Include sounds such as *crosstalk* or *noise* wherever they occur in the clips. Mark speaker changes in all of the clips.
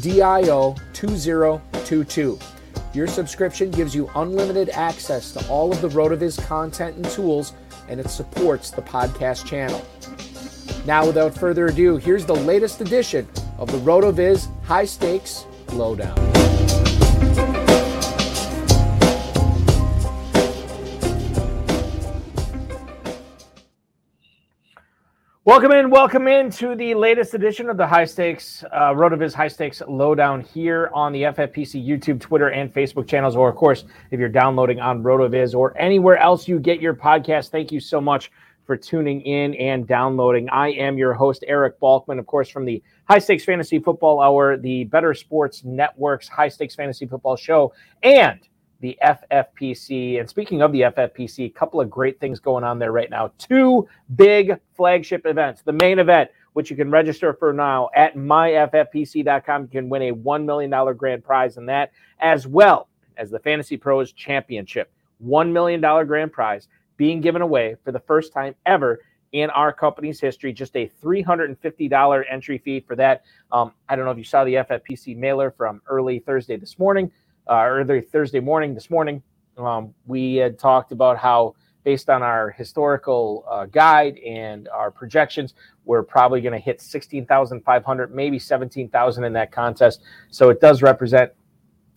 Speaker 1: DIO 2022. Your subscription gives you unlimited access to all of the RotoViz content and tools, and it supports the podcast channel. Now, without further ado, here's the latest edition of the RotoViz High Stakes Lowdown. Welcome in, welcome in to the latest edition of the High Stakes uh, RotoViz High Stakes Lowdown here on the FFPC YouTube, Twitter, and Facebook channels. Or, of course, if you're downloading on RotoViz or anywhere else you get your podcast, thank you so much for tuning in and downloading. I am your host, Eric Balkman, of course, from the High Stakes Fantasy Football Hour, the Better Sports Network's High Stakes Fantasy Football Show, and the FFPC. And speaking of the FFPC, a couple of great things going on there right now. Two big flagship events. The main event, which you can register for now at myffpc.com, you can win a $1 million grand prize in that, as well as the Fantasy Pros Championship. $1 million grand prize being given away for the first time ever in our company's history. Just a $350 entry fee for that. Um, I don't know if you saw the FFPC mailer from early Thursday this morning uh, early Thursday morning, this morning, um, we had talked about how, based on our historical uh, guide and our projections, we're probably going to hit 16,500, maybe 17,000 in that contest. So it does represent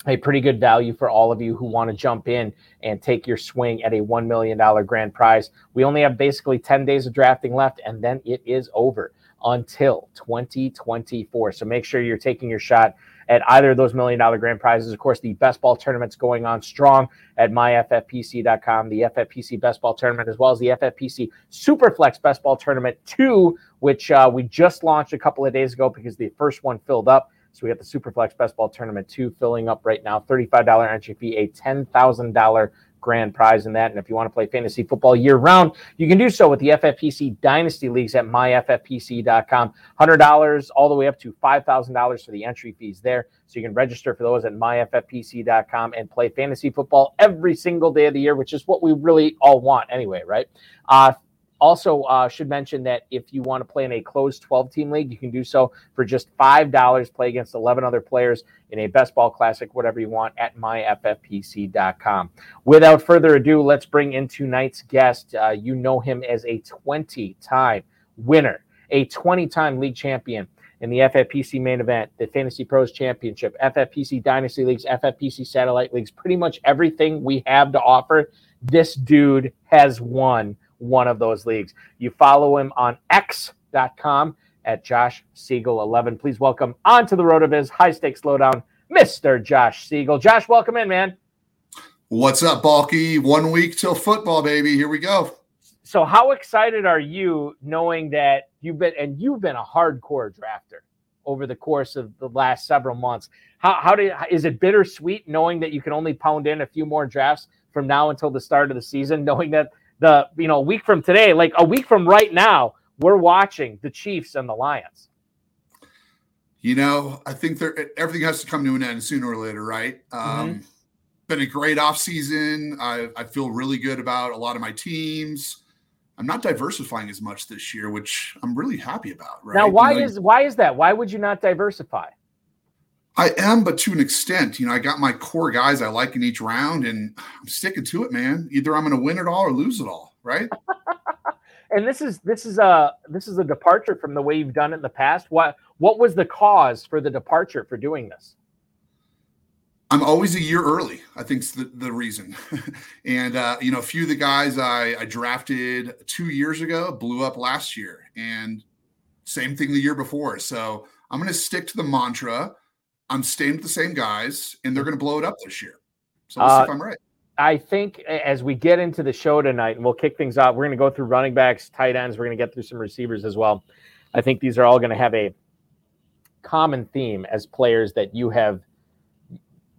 Speaker 1: a pretty good value for all of you who want to jump in and take your swing at a $1 million grand prize. We only have basically 10 days of drafting left, and then it is over until 2024. So make sure you're taking your shot at either of those million dollar grand prizes. Of course, the best ball tournament's going on strong at myffpc.com, the FFPC best ball tournament, as well as the FFPC Superflex best ball tournament 2, which uh, we just launched a couple of days ago because the first one filled up. So we got the Superflex Best Ball Tournament 2 filling up right now. $35 entry fee, a $10,000 grand prize in that. And if you want to play fantasy football year round, you can do so with the FFPC Dynasty Leagues at myffpc.com. $100 all the way up to $5,000 for the entry fees there. So you can register for those at myffpc.com and play fantasy football every single day of the year, which is what we really all want anyway, right? Uh, also, uh, should mention that if you want to play in a closed 12 team league, you can do so for just $5. Play against 11 other players in a best ball classic, whatever you want, at myffpc.com. Without further ado, let's bring in tonight's guest. Uh, you know him as a 20 time winner, a 20 time league champion in the FFPC main event, the Fantasy Pros Championship, FFPC Dynasty Leagues, FFPC Satellite Leagues, pretty much everything we have to offer. This dude has won one of those leagues. You follow him on x.com at Josh Siegel 11. Please welcome onto the RotoViz High Stakes Lowdown, Mr. Josh Siegel. Josh, welcome in, man.
Speaker 2: What's up, Balky? One week till football, baby. Here we go.
Speaker 1: So, how excited are you knowing that you've been and you've been a hardcore drafter over the course of the last several months? How how do is it bittersweet knowing that you can only pound in a few more drafts from now until the start of the season, knowing that the you know week from today, like a week from right now, we're watching the Chiefs and the Lions.
Speaker 2: You know, I think there everything has to come to an end sooner or later, right? Mm-hmm. Um, been a great off season. I, I feel really good about a lot of my teams. I'm not diversifying as much this year, which I'm really happy about. Right
Speaker 1: now, why you know, is why is that? Why would you not diversify?
Speaker 2: I am, but to an extent. You know, I got my core guys I like in each round, and I'm sticking to it, man. Either I'm going to win it all or lose it all, right? *laughs*
Speaker 1: and this is this is a this is a departure from the way you've done it in the past. What what was the cause for the departure for doing this?
Speaker 2: I'm always a year early. I think's the, the reason. *laughs* and uh, you know, a few of the guys I, I drafted two years ago blew up last year, and same thing the year before. So I'm going to stick to the mantra. I'm staying with the same guys, and they're going to blow it up this year. So we'll uh, see if I'm right.
Speaker 1: I think as we get into the show tonight, and we'll kick things off, we're going to go through running backs, tight ends. We're going to get through some receivers as well. I think these are all going to have a common theme as players that you have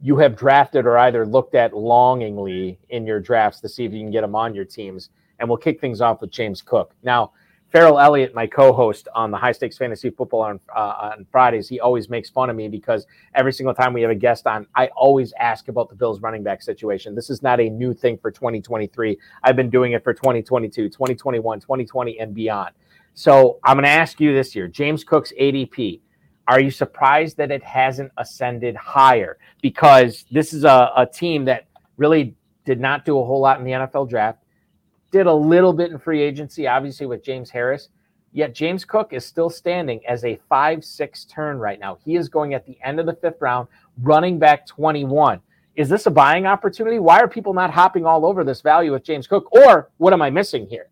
Speaker 1: you have drafted or either looked at longingly in your drafts to see if you can get them on your teams. And we'll kick things off with James Cook. Now, Farrell Elliott, my co-host on the High Stakes Fantasy Football on uh, on Fridays, he always makes fun of me because every single time we have a guest on, I always ask about the Bills running back situation. This is not a new thing for 2023. I've been doing it for 2022, 2021, 2020, and beyond. So I'm going to ask you this year, James Cook's ADP. Are you surprised that it hasn't ascended higher? Because this is a, a team that really did not do a whole lot in the NFL draft did a little bit in free agency, obviously with James Harris. Yet James Cook is still standing as a 5 6 turn right now. He is going at the end of the fifth round, running back 21. Is this a buying opportunity? Why are people not hopping all over this value with James Cook? Or what am I missing here?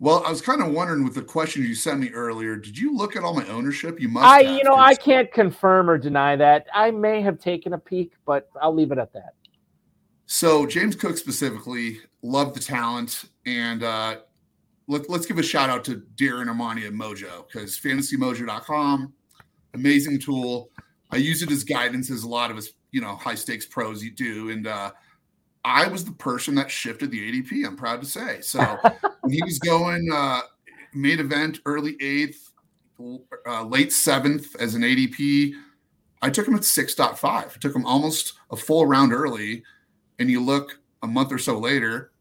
Speaker 2: Well, I was kind of wondering with the question you sent me earlier. Did you look at all my ownership? You must.
Speaker 1: I, you know, I can't confirm or deny that. I may have taken a peek, but I'll leave it at that.
Speaker 2: So James Cook specifically, love the talent, and uh, let, us give a shout out to Darren Armani at Mojo because FantasyMojo.com, amazing tool. I use it as guidance, as a lot of us, you know, high stakes pros you do, and uh, I was the person that shifted the ADP. I'm proud to say. So *laughs* he was going uh, main event, early eighth, uh, late seventh as an ADP, I took him at six point five. I took him almost a full round early and you look a month or so later,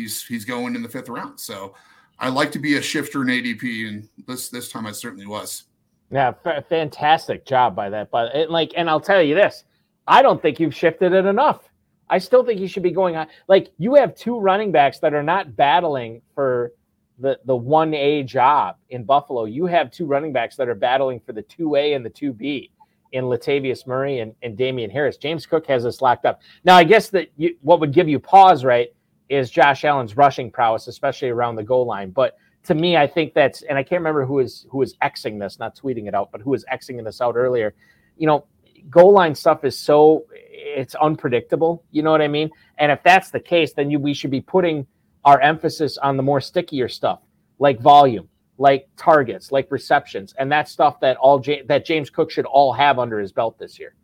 Speaker 2: he's he's going in the fifth round. So I like to be a shifter in ADP, and this this time I certainly was.
Speaker 1: Yeah, f- fantastic job by that. But like, and I'll tell you this: I don't think you've shifted it enough. I still think you should be going on. Like, you have two running backs that are not battling for the the one A job in Buffalo. You have two running backs that are battling for the two A and the two B in Latavius Murray and, and Damien Harris. James Cook has us locked up. Now, I guess that you, what would give you pause, right, is Josh Allen's rushing prowess, especially around the goal line. But to me, I think that's, and I can't remember who is who is xing this, not tweeting it out, but who is xing this out earlier. You know, goal line stuff is so it's unpredictable. You know what I mean? And if that's the case, then you, we should be putting our emphasis on the more stickier stuff, like volume, like targets, like receptions, and that stuff that all that James Cook should all have under his belt this year.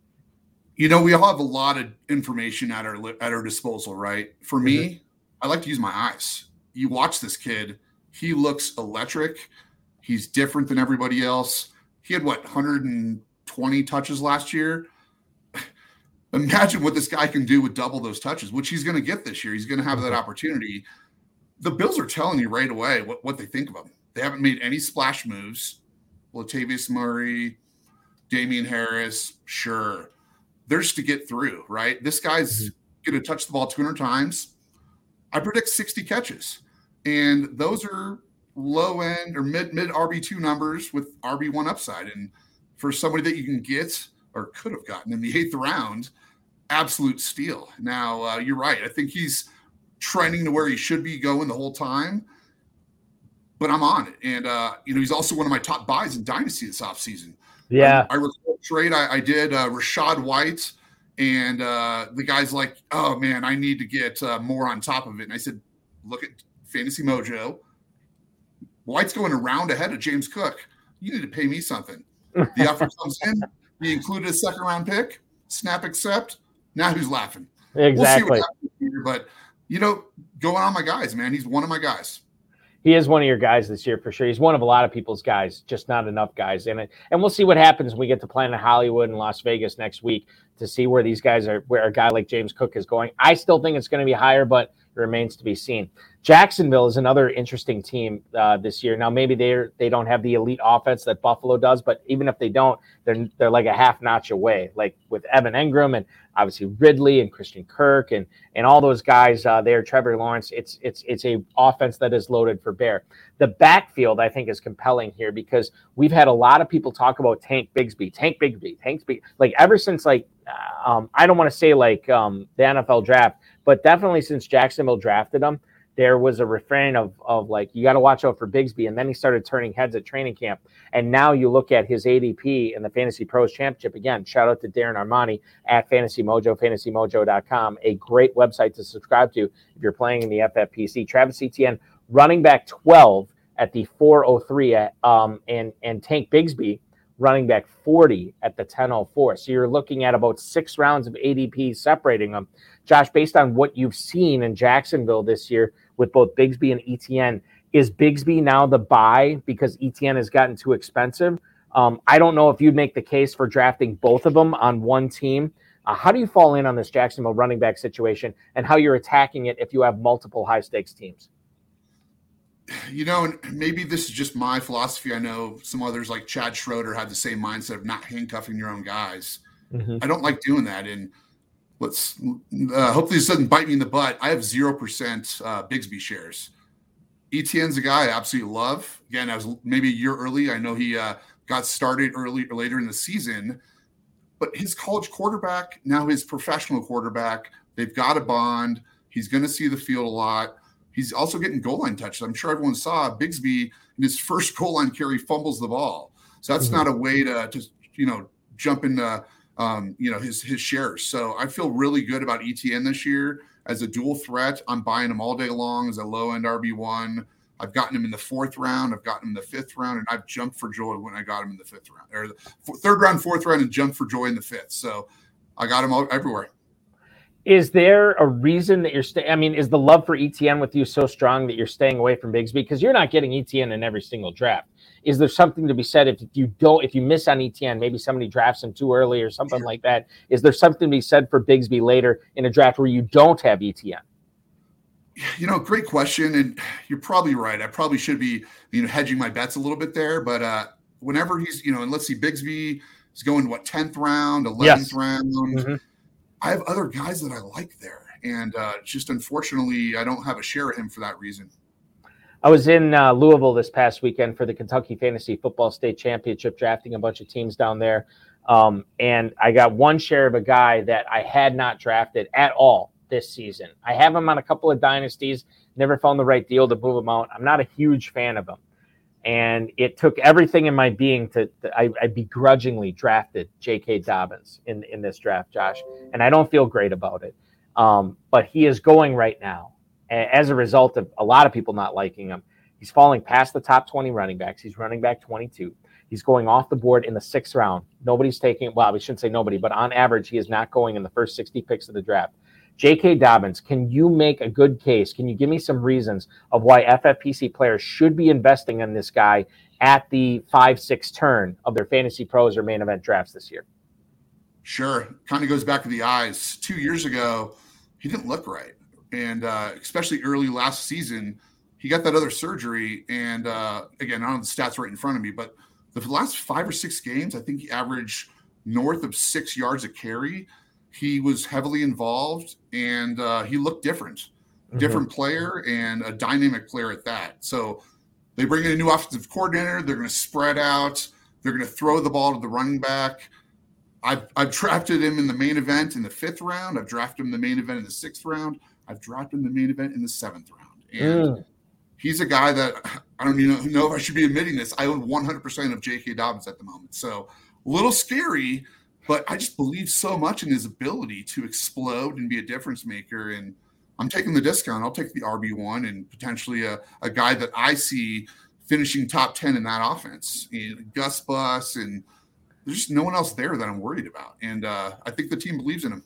Speaker 2: You know, we all have a lot of information at our at our disposal, right? For mm-hmm. me, I like to use my eyes. You watch this kid; he looks electric. He's different than everybody else. He had what 120 touches last year. *laughs* Imagine what this guy can do with double those touches, which he's going to get this year. He's going to have that mm-hmm. opportunity. The Bills are telling you right away what, what they think of him they haven't made any splash moves. Latavius Murray, Damien Harris, sure. They're just to get through, right? This guy's mm-hmm. going to touch the ball 200 times. I predict 60 catches. And those are low end or mid mid RB2 numbers with RB1 upside. And for somebody that you can get or could have gotten in the eighth round, absolute steal. Now, uh, you're right. I think he's trending to where he should be going the whole time but I'm on it. And uh, you know, he's also one of my top buys in Dynasty this offseason.
Speaker 1: Yeah.
Speaker 2: I, I recall trade I, I did uh, Rachaad White And uh, the guy's like, "Oh man, I need to get uh, more on top of it." And I said, "Look at Fantasy Mojo. White's going around ahead of James Cook. You need to pay me something." The *laughs* offer comes in. He included a second round pick. Snap accept. Now who's laughing?
Speaker 1: Exactly.
Speaker 2: We'll here, but you know, going on my guys, man. He's one of my guys.
Speaker 1: He is one of your guys this year for sure. He's one of a lot of people's guys, just not enough guys in it. And we'll see what happens when we get to Planet Hollywood and Las Vegas next week to see where these guys are, where a guy like James Cook is going. I still think it's going to be higher, but remains to be seen. Jacksonville is another interesting team uh, this year. Now, maybe they they don't have the elite offense that Buffalo does, but even if they don't, they're they're like a half notch away. Like with Evan Engram and obviously Ridley and Christian Kirk and and all those guys uh, there, Trevor Lawrence. It's it's it's a offense that is loaded for bear. The backfield I think is compelling here because we've had a lot of people talk about Tank Bigsby, Tank Bigsby, Tank Bigsby. Like ever since like uh, um, I don't want to say like um, the NFL draft but definitely since Jacksonville drafted him, there was a refrain of of like you got to watch out for Bigsby, and then he started turning heads at training camp. And now you look at his ADP in the Fantasy Pros Championship. Again, shout out to Darren Armani at Fantasy Mojo, FantasyMojo.com, a great website to subscribe to if you're playing in the FFPC. Travis Etienne, running back 12 at the 403, at, um, and and Tank Bigsby running back 40 at the 1004. So you're looking at about six rounds of ADP separating them. Josh, based on what you've seen in Jacksonville this year with both Bigsby and Etienne, is Bigsby now the buy because Etienne has gotten too expensive? Um, I don't know if you'd make the case for drafting both of them on one team. Uh, how do you fall in on this Jacksonville running back situation and how you're attacking it if you have multiple high stakes teams?
Speaker 2: you know, and maybe this is just my philosophy. I know some others like Chad Schroeder had the same mindset of not handcuffing your own guys. Mm-hmm. I don't like doing that. And let's uh, hopefully this doesn't bite me in the butt. I have 0% uh, Bigsby shares. Etienne's a guy I absolutely love. Again, I was maybe a year early. I know he uh, got started early or later in the season, but his college quarterback, now his professional quarterback, they've got a bond. He's going to see the field a lot. He's also getting goal line touches. I'm sure everyone saw Bigsby in his first goal line carry fumbles the ball. So that's mm-hmm. not a way to just you know jump into um, you know his his shares. So I feel really good about Etienne this year as a dual threat. I'm buying him all day long as a low end RB one. I've gotten him in the fourth round. I've gotten him in the fifth round, and I've jumped for joy when I got him in the fifth round, or the third round, fourth round, and jumped for joy in the fifth. So I got him all, everywhere.
Speaker 1: Is there a reason that you're staying? I mean, is the love for Etienne with you so strong that you're staying away from Bigsby because you're not getting Etienne in every single draft? Is there something to be said if you don't, if you miss on Etienne, maybe somebody drafts him too early or something like that? Is there something to be said for Bigsby later in a draft where you don't have Etienne?
Speaker 2: You know, great question, and you're probably right. I probably should be, you know, hedging my bets a little bit there. But uh whenever he's, you know, and let's see, Bigsby is going what tenth round, eleventh yes. round. Mm-hmm I have other guys that I like there, and uh, just unfortunately, I don't have a share of him for that reason.
Speaker 1: I was in uh, Louisville this past weekend for the Kentucky Fantasy Football State Championship, drafting a bunch of teams down there. Um, and I got one share of a guy that I had not drafted at all this season. I have him on a couple of dynasties, never found the right deal to move him out. I'm not a huge fan of him and it took everything in my being to, to I, I, begrudgingly drafted J.K. Dobbins in in this draft, Josh, and I don't feel great about it. Um, but he is going right now as a result of a lot of people not liking him. He's falling past the top 20 running backs. He's running back 22. He's going off the board in the sixth round. Nobody's taking, well, we shouldn't say nobody, but on average, he is not going in the first 60 picks of the draft. J.K. Dobbins, can you make a good case? Can you give me some reasons of why FFPC players should be investing in this guy at the five, six turn of their fantasy pros or main event drafts this year?
Speaker 2: Sure. Kind of goes back to the eyes. Two years ago, he didn't look right. And uh, especially early last season, he got that other surgery. And uh, again, I don't have the stats right in front of me, but the last five or six games, I think he averaged north of six yards a carry he was heavily involved and uh, he looked different, mm-hmm. different player and a dynamic player at that. So they bring in a new offensive coordinator. They're going to spread out. They're going to throw the ball to the running back. I've, I've drafted him in the main event in the fifth round. I've drafted him in the main event in the sixth round. I've dropped him in the main event in the seventh round. And mm. he's a guy that I don't even know if I should be admitting this. I own 100% of J.K. Dobbins at the moment. So a little scary but I just believe so much in his ability to explode and be a difference maker. And I'm taking the discount. I'll take the RB1 and potentially a, a guy that I see finishing top 10 in that offense. And Gus Bus, and there's just no one else there that I'm worried about. And uh, I think the team believes in him.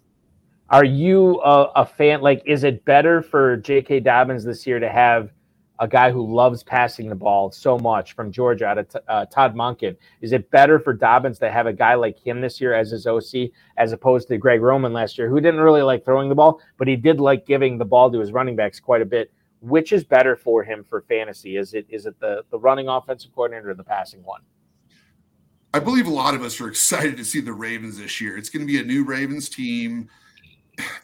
Speaker 1: Are you a, a fan? Like, is it better for J.K. Dobbins this year to have a guy who loves passing the ball so much from Georgia out of uh, Todd Monken. Is it better for Dobbins to have a guy like him this year as his OC as opposed to Greg Roman last year, who didn't really like throwing the ball, but he did like giving the ball to his running backs quite a bit? Which is better for him for fantasy? Is it is it the the running offensive coordinator or the passing one?
Speaker 2: I believe a lot of us are *laughs* excited to see the Ravens this year. It's going to be a new Ravens team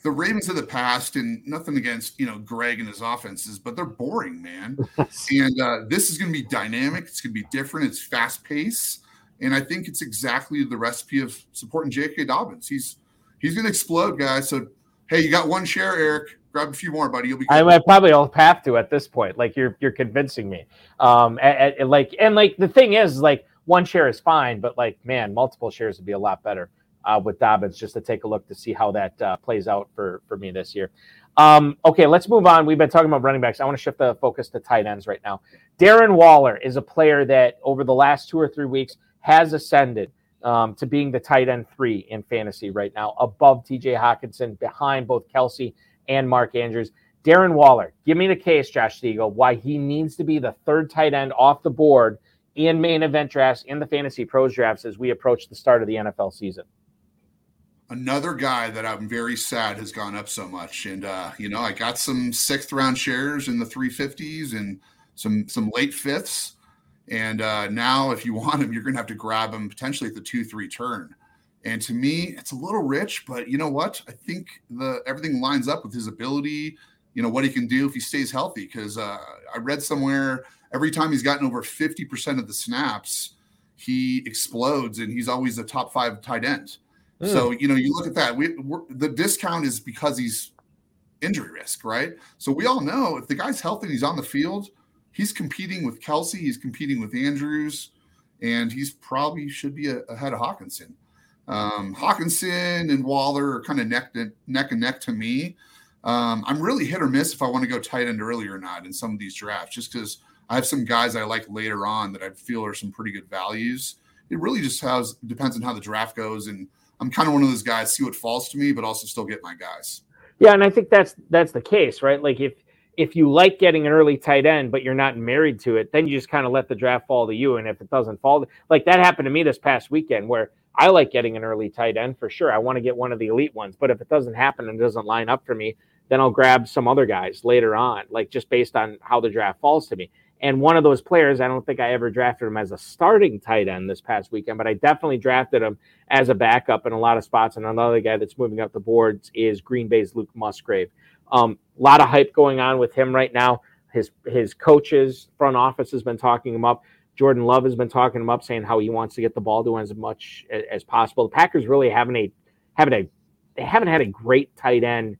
Speaker 2: the Ravens of the past, and nothing against you know Greg and his offenses, but they're boring, man. *laughs* and uh, this is going to be dynamic. It's going to be different. It's fast pace, and I think it's exactly the recipe of supporting J.K. Dobbins. He's he's going to explode, guys. So hey, you got one share, Eric. Grab a few more, buddy. You'll be.
Speaker 1: Good. I, I probably will have to at this point. Like you're you're convincing me. Um, and, and like and like the thing is like one share is fine, but like man, multiple shares would be a lot better uh, with Dobbins just to take a look to see how that uh, plays out for, for me this year. Um, okay, let's move on. We've been talking about running backs. I want to shift the focus to tight ends right now. Darren Waller is a player that over the last two or three weeks has ascended um, to being the tight end three in fantasy right now, above TJ Hockenson, behind both Kelce and Mark Andrews. Darren Waller, give me the case, Josh Siegel, why he needs to be the third tight end off the board in main event drafts, in the fantasy pros drafts as we approach the start of the NFL season
Speaker 2: another guy that I'm very sad has gone up so much. And uh, you know, I got some sixth round shares in the 350s and some some late fifths. And uh, now, if you *laughs* want him, you're going to have to grab him potentially at the two three turn. And to me, it's a little rich, but you know what? I think the everything lines up with his ability. You know what he can do if he stays healthy. Because uh, I read somewhere every time he's gotten over 50% of the snaps, he explodes, and he's always a top five tight end. Mm. So you know, you look at that. We the discount is because he's injury risk, right? So we all know if the guy's healthy, he's on the field, he's competing with Kelce. he's competing with Andrews, and he's probably should be a, ahead of Hockenson. Um, Hockenson and Waller are kind of neck to, neck and neck to me. Um, I'm really hit or miss if I want to go tight end early or not in some of these drafts, just because I have some guys I like later on that I feel are some pretty good values. It really just has depends on how the draft goes and I'm kind of one of those guys, see what falls to me, but also still get my guys.
Speaker 1: Yeah, and I think that's that's the case, right? Like if if you like getting an early tight end, but you're not married to it, then you just kind of let the draft fall to you. And if it doesn't fall, like that happened to me this past weekend, where I like getting an early tight end for sure. I want to get one of the elite ones, but if it doesn't happen and doesn't line up for me, then I'll grab some other guys later on, like just based on how the draft falls to me. And one of those players, I don't think I ever drafted him as a starting tight end this past weekend, but I definitely drafted him as a backup in a lot of spots. And another guy that's moving up the boards is Green Bay's Luke Musgrave. A um, lot of hype going on with him right now. His his coaches, front office has been talking him up. Jordan Love has been talking him up, saying how he wants to get the ball to him as much as possible. The Packers really haven't a haven't a they haven't had a great tight end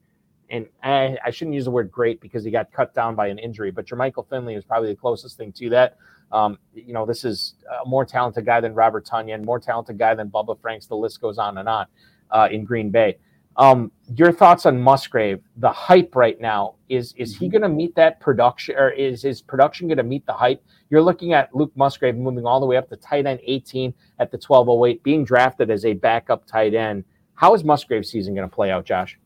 Speaker 1: and I, I, shouldn't use the word great because he got cut down by an injury, but Jermichael Finley is probably the closest thing to that. Um, you know, this is a more talented guy than Robert Tonyan, more talented guy than Bubba Franks. The list goes on and on uh, in Green Bay. Um, your thoughts on Musgrave? The hype right now is is he mm-hmm. going to meet that production, or is his production going to meet the hype? You're looking at Luke Musgrave moving all the way up to tight end 18 at the 1208, being drafted as a backup tight end. How is Musgrave's season going to play out, Josh?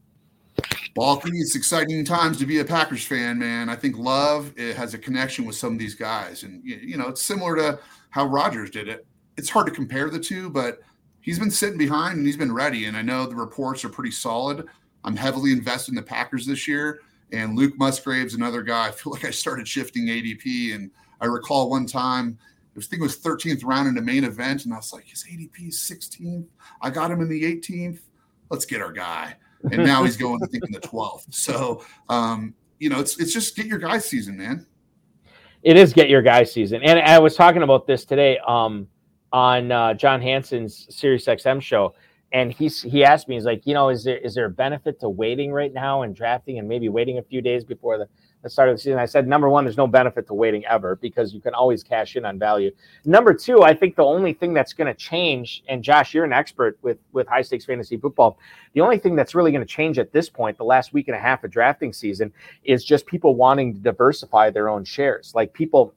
Speaker 2: Balky, it's exciting times to be a Packers fan, man. I think Love it has a connection with some of these guys, and you know it's similar to how Rodgers did it. It's hard to compare the two, but he's been sitting behind and he's been ready. And I know the reports are pretty solid. I'm heavily invested in the Packers this year, and Luke Musgrave's another guy. I feel like I started shifting ADP, and I recall one time. I think it was 13th round in the main event, and I was like, his ADP is 16th. I got him in the 18th. Let's get our guy and now he's *laughs* going, I think, in the 12th. So, um, you know, it's it's just get your guy season, man.
Speaker 1: It is get your guy season, and I was talking about this today um, on uh, John Hansen's Sirius XM show, and he's he asked me, he's like, you know, is there is there a benefit to waiting right now and drafting, and maybe waiting a few days before the the start of the season. I said number one, there's no benefit to waiting ever because you can always cash in on value. Number two, I think the only thing that's going to change, and Josh, you're an expert with with high stakes fantasy football. The only thing that's really going to change at this point, the last week and a half of drafting season, is just people wanting to diversify their own shares. Like people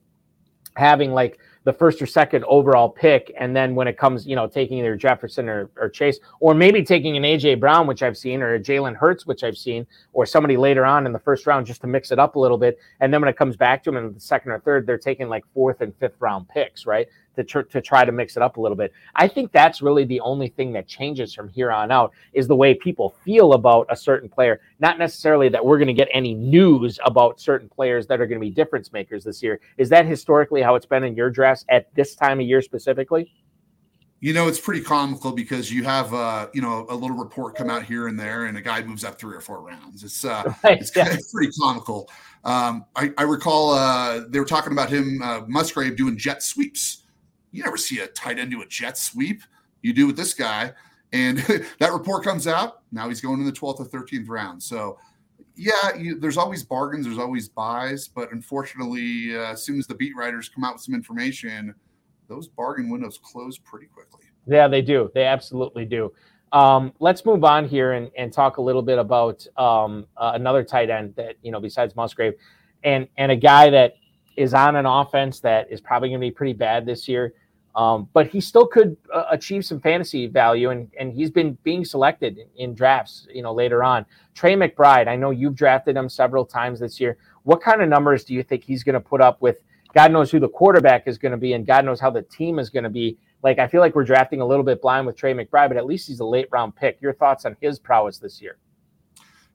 Speaker 1: having like the first or second overall pick. And then when it comes, you know, taking either Jefferson or, or Chase, or maybe taking an AJ Brown, which I've seen, or a Jalen Hurts, which I've seen, or somebody later on in the first round just to mix it up a little bit. And then when it comes back to them in the second or third, they're taking like fourth and fifth round picks, right? To, tr- to try to mix it up a little bit. I think that's really the only thing that changes from here on out is the way people feel about a certain player. Not necessarily that we're going to get any news about certain players that are going to be difference makers this year. Is that historically how it's been in your drafts at this time of year specifically?
Speaker 2: You know, it's pretty comical because you have, uh, you know, a little report come out here and there, and a guy moves up three or four rounds. It's uh, *laughs* right, it's, yeah. it's, *laughs* pretty comical. Um, I, I, recall uh, they were talking about him, uh, Musgrave, doing jet sweeps you never see a tight end do a jet sweep. You do with this guy. And *laughs* that report comes out. Now he's going in the 12th or 13th round. So, yeah, you, there's always bargains, there's always buys. But unfortunately, uh, as soon as the beat writers come out with some information, those bargain windows close pretty quickly.
Speaker 1: Yeah, they do. They absolutely do. Um, let's move on here and, and talk a little bit about um, uh, another tight end that, you know, besides Musgrave and, and a guy that is on an offense that is probably going to be pretty bad this year. Um, but he still could uh, achieve some fantasy value, and and he's been being selected in, in, drafts, you know, later on. Trey McBride, I know you've drafted him several times this year. What kind of numbers do you think he's going to put up with? God knows who the quarterback is going to be, and God knows how the team is going to be. Like I feel like we're drafting a little bit blind with Trey McBride, but at least he's a late round pick. Your thoughts on his prowess this year?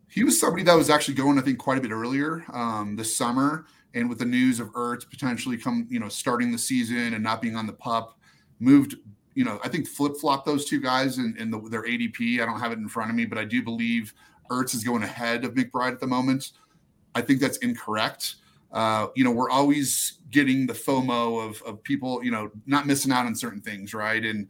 Speaker 2: He was somebody that was actually going, I think, quite a bit earlier um, this summer and with the news of Ertz potentially come, you know, starting the season and not being on the pup, moved, you know, I think flip flop those two guys in, in the, their ADP. I don't have it in front of me, but I do believe Ertz is going ahead of McBride at the moment. I think that's incorrect. Uh, you know, we're always getting the FOMO of, of people, you know, not missing out on certain things, right? And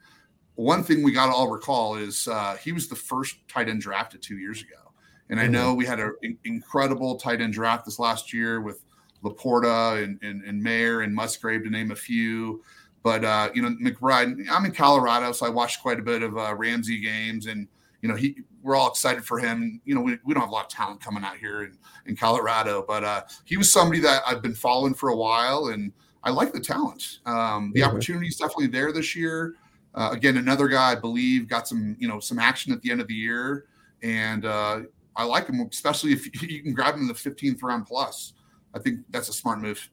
Speaker 2: one thing we got to all recall is uh, he was the first tight end drafted two years ago. And I mm-hmm. know we had an incredible tight end draft this last year with LaPorta and, and, and Mayer and Musgrave to name a few. But uh, you know, McBride, I'm in Colorado, so I watched quite a bit of uh, Ramsey games, and you know, he we're all excited for him. You know, we, we don't have a lot of talent coming out here in, in Colorado, but uh, he was somebody that I've been following for a while, and I like the talent. Um, the mm-hmm. opportunity is definitely there this year. Uh, again, another guy I believe got some you know some action at the end of the year, and uh, I like him, especially if *laughs* you can grab him in the 15th round plus. I think that's a smart move.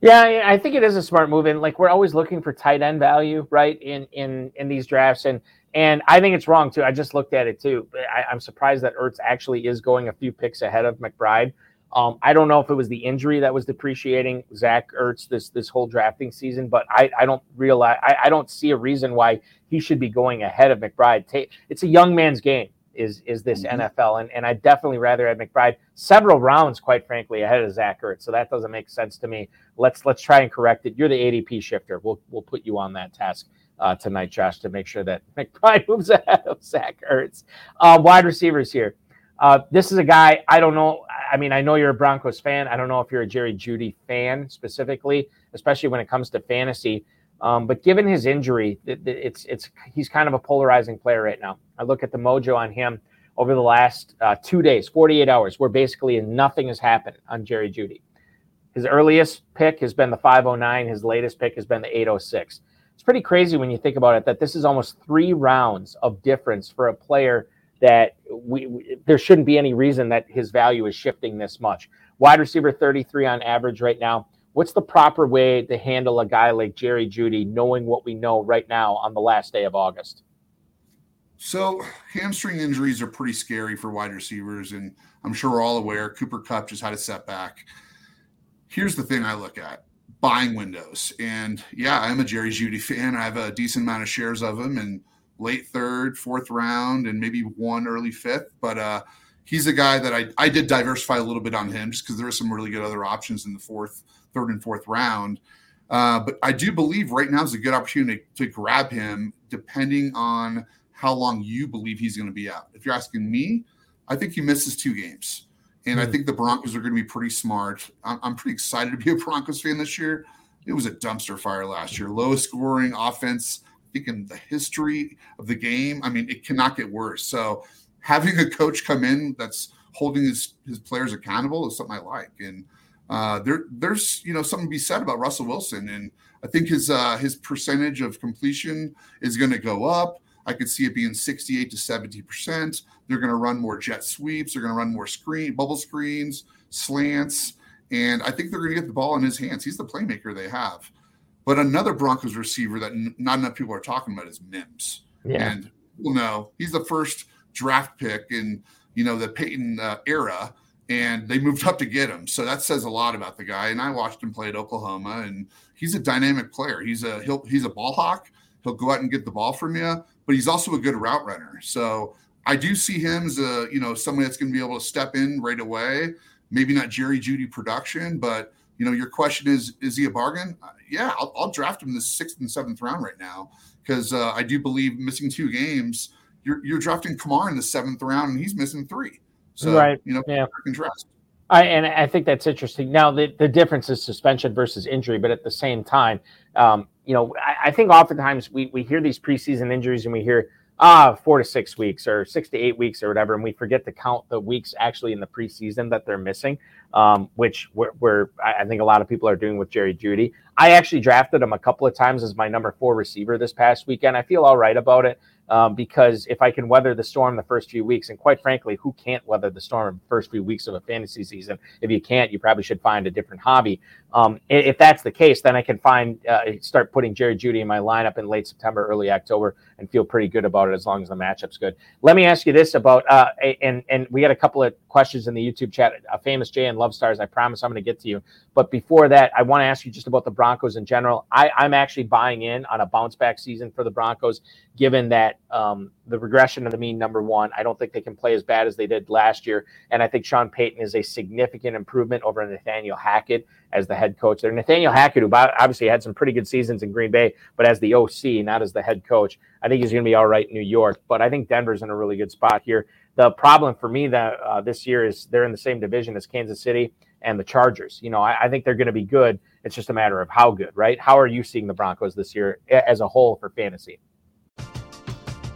Speaker 1: Yeah, I think it is a smart move, and like we're always looking for tight end value, right? In in in these drafts, and and I think it's wrong too. I just looked at it too. I, am surprised that Ertz actually is going a few picks ahead of McBride. Um, I don't know if it was the injury that was depreciating Zach Ertz this this whole drafting season, but I, I don't realize I, I don't see a reason why he should be going ahead of McBride. It's a young man's game is is this mm-hmm. NFL. And and I definitely rather have McBride several rounds, quite frankly, ahead of Zach Ertz. So that doesn't make sense to me. Let's let's try and correct it. You're the ADP shifter. We'll we'll put you on that task. Uh, tonight, Josh, to make sure that *laughs* McBride moves ahead of Zach Ertz. Uh, wide receivers here. Uh, this is a guy I don't know. I mean, I know you're a Broncos fan. I don't know if you're a Jerry Jeudy fan specifically, especially when it comes to fantasy. Um, but given his injury, it, it's it's he's kind of a polarizing player right now. I look at the mojo on him over the last uh, two days, 48 hours, where basically nothing has happened on Jerry Jeudy. His earliest pick has been the 509. His latest pick has been the 806. It's pretty crazy when you think about it that this is almost three rounds of difference for a player that we, we there shouldn't be any reason that his value is shifting this much. Wide receiver 33 on average right now what's the proper way to handle a guy like Jerry Jeudy, knowing what we know right now on the last day of August?
Speaker 2: So, hamstring injuries are pretty scary for wide receivers, and I'm sure we're all aware Cooper Kupp just had a setback. Here's the thing I look at buying windows. And yeah, I'm a Jerry Jeudy fan. I have a decent amount of shares of him in late third, fourth round, and maybe one early fifth. But uh, he's a guy that I, I did diversify a little bit on him just because there are some really good other options in the fourth, third, and fourth round. Uh, but I do believe right now is a good opportunity to, grab him, depending on how long you believe he's going to be out. If you're asking me, I think he misses two games. And mm-hmm. I hmm. think the Broncos are going to be pretty smart. I'm, I'm pretty excited to be a Broncos fan this year. It was a dumpster fire last year. Lowest scoring offense, I think, in the history of the game. I mean, it cannot get worse. So having a coach come in that's holding his, his players accountable is something I like. And uh, there, there's you know something to be said about Russell Wilson, and I think his uh, his percentage of completion is going to go up. I could see it being 68 to 70 percent. They're going to run more jet sweeps. They're going to run more screen bubble screens, slants, and I think they're going to get the ball in his hands. He's the playmaker they have. But another Broncos receiver that n- not enough people are talking about is Mims. Yeah. And well, no, he's the first draft pick in you know the Peyton uh, era and they moved up to get him. So that says a lot about the guy. And I watched him play at Oklahoma, and he's a dynamic player. He's a he'll he's a ball hawk. He'll go out and get the ball from you, but he's also a good route runner. So I do see him as a you know somebody that's going to be able to step in right away. Maybe not Jerry Jeudy production, but you know your question is is he a bargain? Uh, yeah, I'll, I'll, draft him in the sixth and seventh round right now because uh, I do believe missing two games. You're, you're drafting Kamara in the seventh round, and he's missing three. So, right. you know, yeah. contrast.
Speaker 1: I, and I think that's interesting. Now, the, the difference is suspension versus injury, but at the same time, um, you know, I, I, think oftentimes we, we hear these preseason injuries and we hear, ah, four to six weeks or six to eight weeks or whatever, and we forget to count the weeks actually in the preseason that they're missing, um, which we're, we're, I think a lot of people are doing with Jerry Jeudy. I actually drafted him a couple of times as my number four receiver this past weekend. I feel all right about it um, because if I can weather the storm the first few weeks, and quite frankly, who can't weather the storm the first few weeks of a fantasy season? If you can't, you probably should find a different hobby. Um, if that's the case, then I can find uh, start putting Jerry Jeudy in my lineup in late September, early October, and feel pretty good about it as long as the matchup's good. Let me ask you this about uh, and and we had a couple of questions in the YouTube chat. A famous Jay and Love Stars. I promise I'm going to get to you, but before that, I want to ask you just about the Broncos in general. I, I'm actually buying in on a bounce back season for the Broncos, given that um, the regression of the mean number one. I don't think they can play as bad as they did last year, and I think Sean Payton is a significant improvement over Nathaniel Hackett as the head coach there. Nathaniel Hackett, who obviously had some pretty good seasons in Green Bay, but as the OC, not as the head coach, I think he's going to be all right in New York. But I think Denver's in a really good spot here. The problem for me that uh, this year is they're in the same division as Kansas City and the Chargers. You know, I, I think they're going to be good. It's just a matter of how good, right? How are you seeing the Broncos this year as a whole for fantasy?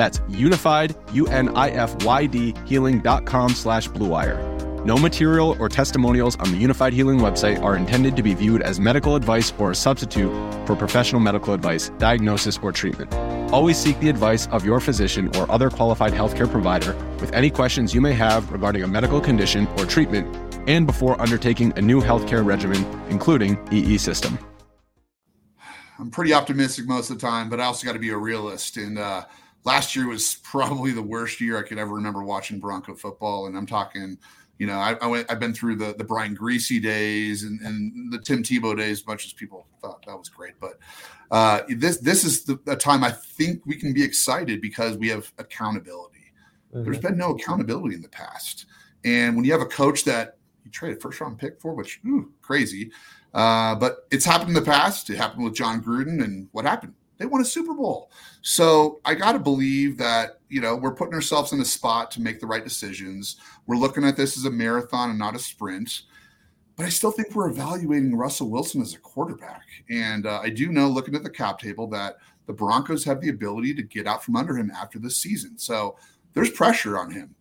Speaker 3: That's unifyd, U-N-I-F-Y-D, healing.com slash bluewire. No material or testimonials on the Unifyd Healing website are intended to be viewed as medical advice or a substitute for professional medical advice, diagnosis, or treatment. Always seek the advice of your physician or other qualified healthcare provider with any questions you may have regarding a medical condition or treatment and before undertaking a new healthcare regimen, including EE system.
Speaker 2: I'm pretty optimistic most of the time, but I also got to be a realist. And uh, last year was probably the worst year I could ever remember watching Bronco football. And I'm talking, you know, I, I went, I've been through the the Brian Griese days and, and the Tim Tebow days, much as people thought that was great. But uh, this this is the, a time I think we can be excited because we have accountability. Mm-hmm. There's been no accountability in the past, and when you have a coach that you traded first round pick for, which ooh, crazy, uh, but it's happened in the past. It happened with Jon Gruden, and what happened? They won a Super Bowl. So I got to believe that, you know, we're putting ourselves in a spot to make the right decisions. We're looking at this as a marathon and not a sprint. But I still think we're evaluating Russell Wilson as a quarterback. And uh, I do know, looking at the cap table, that the Broncos have the ability to get out from under him after this season. So there's pressure on him.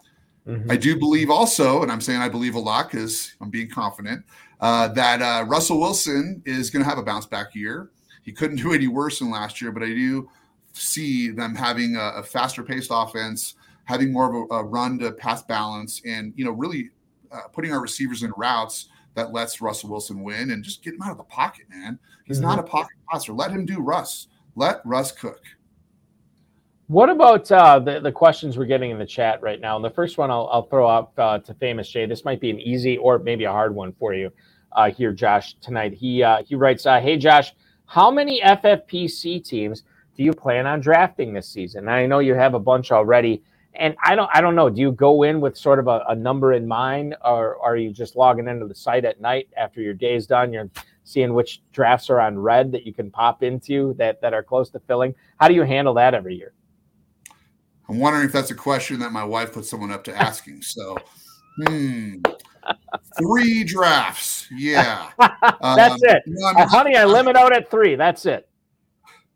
Speaker 2: Mm-hmm. I do believe also, and I'm saying I believe a lot because I'm being confident, uh, that uh, Russell Wilson is going to have a bounce back year. He couldn't *laughs* do any worse than last year, but I do see them having a, a faster paced offense, having more of a, a, run to pass balance, and you know really uh, putting our receivers in routes that lets Russell Wilson win and just get him out of the pocket, man. He's mm-hmm. not a pocket passer. Let him do Russ. Let Russ cook.
Speaker 1: What about uh, the the questions we're getting in the chat right now? And the first one I'll, I'll throw up uh, to Famous Jay. This might be an easy or maybe a hard one for you uh, here, Josh. Tonight he uh, he writes, uh, "Hey Josh, how many FFPC teams do you plan on drafting this season? I know you have a bunch already, and I don't I don't know. Do you go in with sort of a, a number in mind, or, or are you just logging into the site at night after your day's done? You're seeing which drafts are on red that you can pop into that that are close to filling. How do you handle that every year?
Speaker 2: I'm wondering if that's a question that my wife put someone up to asking. So, hmm, three drafts. Yeah, *laughs*
Speaker 1: that's um, it, no, uh, honey. I limit out at three. That's it.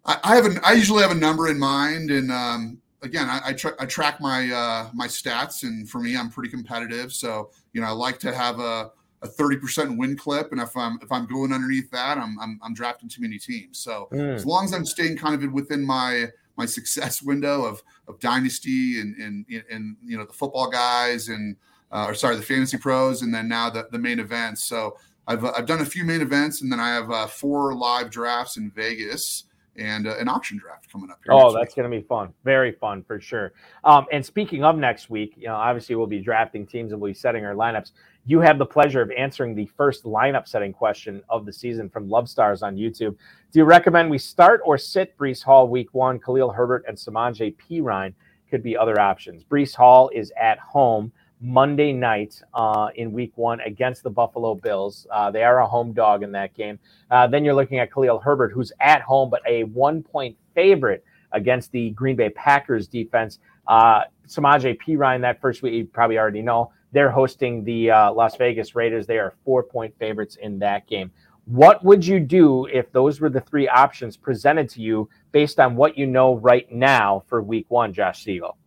Speaker 2: I, I have an. I usually have a number in mind, and um, again, I, I, tra- I, track my uh, my stats, and for me, I'm pretty competitive. So you know, I like to have a a 30% win clip, and if I'm if I'm going underneath that, I'm I'm, I'm drafting too many teams. So mm. as long as I'm staying kind of within my my success window of of dynasty and and and you know the football guys and uh, or sorry, the fantasy pros, and then now the, the main events. So I've, I've done a few main events, and then I have uh, four live drafts in Vegas and uh, an auction draft coming up. Here.
Speaker 1: Oh, that's going to be fun. Very fun for sure. Um, and speaking of next week, you know, obviously we'll be drafting teams and we'll be setting our lineups. You have the pleasure of answering the first lineup setting question of the season from Love Stars on YouTube. Do you recommend we start or sit Breece Hall week one? Khalil Herbert and Samaje Perine could be other options. Breece Hall is at home. Monday night uh, in week one against the Buffalo Bills. Uh, they are a home dog in that game. Uh, then you're looking at Khalil Herbert, who's at home, but a one point favorite against the Green Bay Packers defense. Uh, Samaje Perine, that first week, you probably already know, they're hosting the uh, Las Vegas Raiders. They are four point favorites in that game. What would you do if those were the three options presented to you based on what you know right now for week one, Josh Siegel?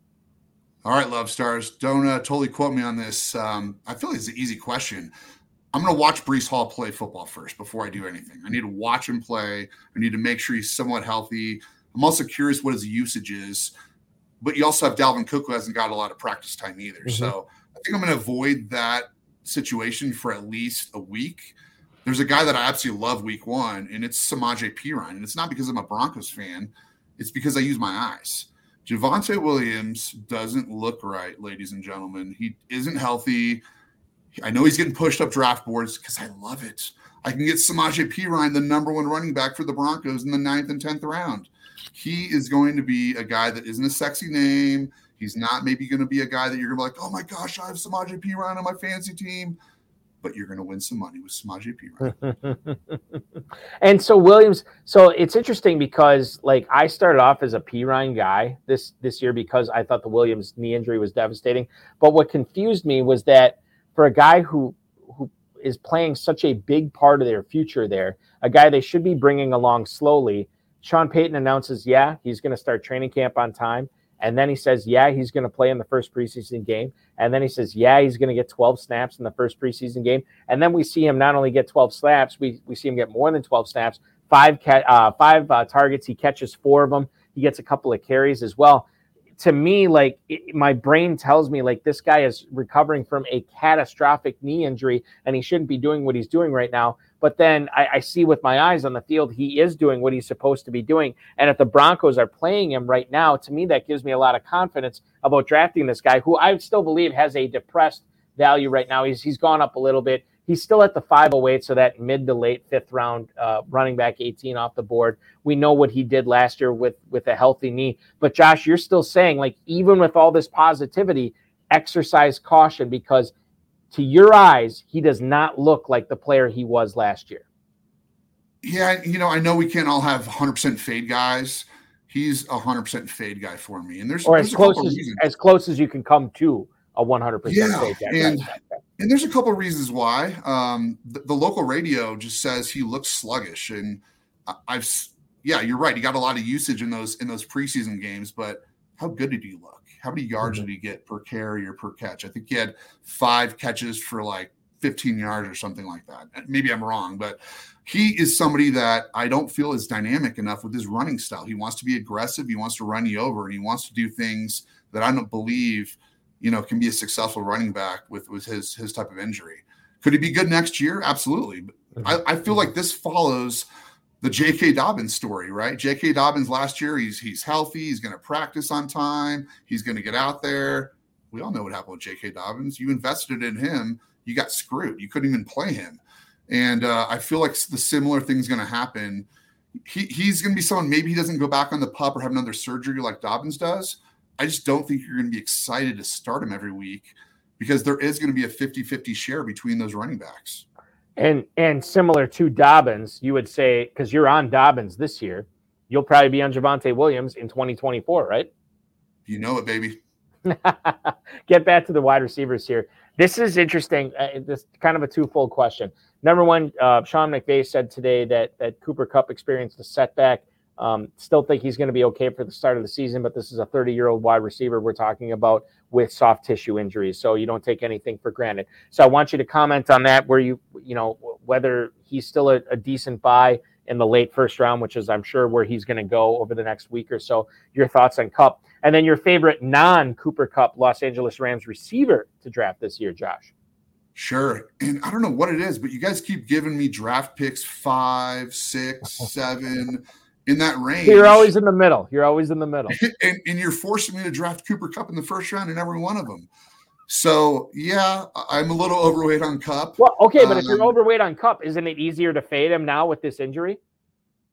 Speaker 2: All right, love stars. Don't uh, totally quote me on this. Um, I feel like it's an easy question. I'm going to watch Breece Hall play football first before I do anything. I need to watch him play. I need to make sure he's somewhat healthy. I'm also curious what his usage is. But you also have Dalvin Cook who hasn't got a lot of practice time either. Mm-hmm. So I think I'm going to avoid that situation for at least a week. There's a guy that I absolutely love week one, and it's Samaje Perine. And it's not because I'm a Broncos fan, it's because I use my eyes. Javonte Williams doesn't look right, ladies and gentlemen. He isn't healthy. I know he's getting pushed up draft boards because I love it. I can get Samaje Perine, the number one running back for the Broncos in the ninth and tenth round. He is going to be a guy that isn't a sexy name. He's not maybe going to be a guy that you're going to be like, oh my gosh, I have Samaje Perine on my fancy team but you're going to win some money with Samaje Perine. *laughs*
Speaker 1: and so Williams, so it's interesting because like I started off as a Perine guy this this year because I thought the Williams knee injury was devastating. But what confused me was that for a guy who who is playing such a big part of their future there, a guy they should be bringing along slowly. Sean Payton announces, yeah, he's going to start training camp on time. And then he says, yeah, he's going to play in the first preseason game. And then he says, yeah, he's going to get 12 snaps in the first preseason game. And then we see him not only get 12 snaps, we, we see him get more than 12 snaps, five, uh, five uh, targets. He catches four of them. He gets a couple of carries as well. to me, like it, my brain tells me like this guy is recovering from a catastrophic knee injury and he shouldn't be doing what he's doing right now. But then I, I, see with my eyes on the field, he is doing what he's supposed to be doing. And if the Broncos are playing him right now, to me, that gives me a lot of confidence about drafting this guy who I still believe has a depressed value right now. He's, he's gone up a little bit. He's still at the 508, so that mid to late fifth round uh, running back 18 off the board. We know what he did last year with with a healthy knee. But Josh, you're still saying like even with all this positivity, exercise caution because to your eyes, he does not look like the player he was last year.
Speaker 2: Yeah, you know, I know we can't all have 100% fade guys. He's a 100% fade guy for me, and there's
Speaker 1: or
Speaker 2: there's
Speaker 1: as close as as close as you can come to a 100%
Speaker 2: yeah, fade guy. And, and there's a couple of reasons why. Um, the, the, local radio just says he looks sluggish, and I've yeah, you're right. He got a lot of usage in those in those preseason games, but how good did he look? How many yards mm-hmm. did he get per carry or per catch? I think he had five catches for like 15 yards or something like that. Maybe I'm wrong, but he is somebody that I don't feel is dynamic enough with his running style. He wants to be aggressive, he wants to run you over, and he wants to do things that I don't believe, you know, can be a successful running back with with his his type of injury. Could he be good next year? Absolutely. Mm-hmm. I, I feel like this follows the J.K. Dobbins story, right? J.K. Dobbins last year, he's he's healthy, he's going to practice on time, he's going to get out there. We all know what happened with J.K. Dobbins. You invested in him, you got screwed. You couldn't even play him, and uh, I feel like the similar thing's going to happen. He, he's going to be someone. Maybe he doesn't go back on the pup or have another surgery like Dobbins does. I just don't think you're going to be excited to start him every week because there is going to be a 50-50 share between those running backs.
Speaker 1: And and similar to Dobbins, you would say because you're on Dobbins this year, you'll probably be on Javonte Williams in 2024, right?
Speaker 2: You know it, baby. *laughs*
Speaker 1: Get back to the wide receivers here. This is interesting. Uh, this kind of a twofold question. Number one, uh, Sean McVay said today that that Cooper Kupp experienced a setback um, still think he's going to be okay for the start of the season, but this is a 30 year old wide receiver we're talking about with soft tissue injuries. So you don't take anything for granted. So I want you to comment on that, where you, you know, whether he's still a, a decent buy in the late first round, which is, I'm sure, where he's going to go over the next week or so. Your thoughts on Kupp, And then your favorite non Cooper Kupp Los Angeles Rams receiver to draft this year, Josh.
Speaker 2: Sure. And I don't know what it is, but you guys keep giving me draft picks five, six, *laughs* seven in that range.
Speaker 1: You're always in the middle. You're always in the middle. *laughs*
Speaker 2: and, and you're forcing me to draft Cooper Kupp in the first round in every one of them. So yeah, I'm a little overweight on Kupp.
Speaker 1: Well, okay, but um, if you're um, overweight on Kupp, isn't it easier to fade him now with this injury?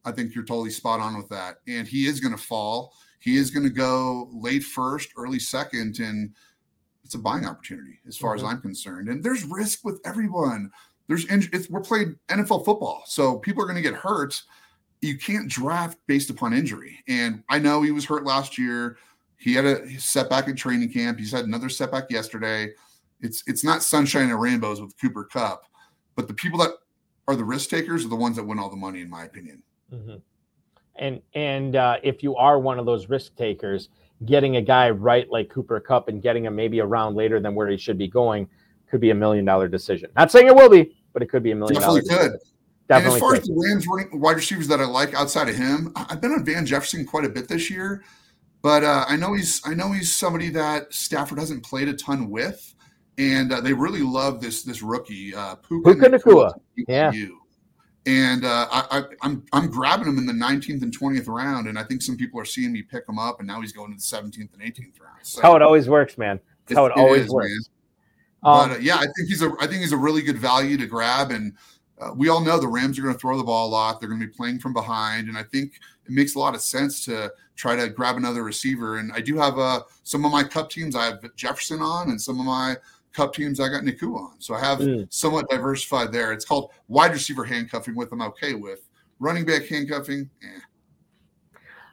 Speaker 2: I think you're totally spot on with that. And he is going to fall. He is going to go late first, early second, and it's a buying opportunity as far mm-hmm. as I'm concerned. And there's risk with everyone. There's it's, we're playing NFL football, so people are going to get hurt you can't draft based upon injury. And I know he was hurt last year. He had a setback in training camp. He's had another setback yesterday. It's it's not sunshine and rainbows with Cooper Kupp, but the people that are the risk takers are the ones that win all the money, in my opinion.
Speaker 1: Mm-hmm. And and uh, if you are one of those risk takers, getting a guy right like Cooper Kupp and getting him maybe a round later than where he should be going could be a million dollar decision. Not saying it will be, but it could be a million
Speaker 2: dollar. Definitely could. Definitely. And as far as the Rams running wide receivers that I like outside of him, I've been on Van Jefferson quite a bit this year, but uh, I know he's I know he's somebody that Stafford hasn't played a ton with, and uh, they really love this this rookie uh,
Speaker 1: Puka, Puka Nacua. Yeah.
Speaker 2: And uh, I, I, I'm I'm grabbing him in the 19th and 20th round, and I think some people are seeing me pick him up, and now he's going to the 17th and 18th round.
Speaker 1: So, how it always works, man. That's how it, it always is, works.
Speaker 2: Um, but uh, yeah, I think he's a I think he's a really good value to grab, and uh, we all know the Rams are going to throw the ball a lot. They're going to be playing from behind, and I think it makes a lot of sense to try to grab another receiver. And I do have uh, some of my Kupp teams. I have Jefferson on, and some of my Kupp teams I got Nacua on. So I have mm. somewhat diversified there. It's called wide receiver handcuffing, with I'm okay with. Running back handcuffing, eh.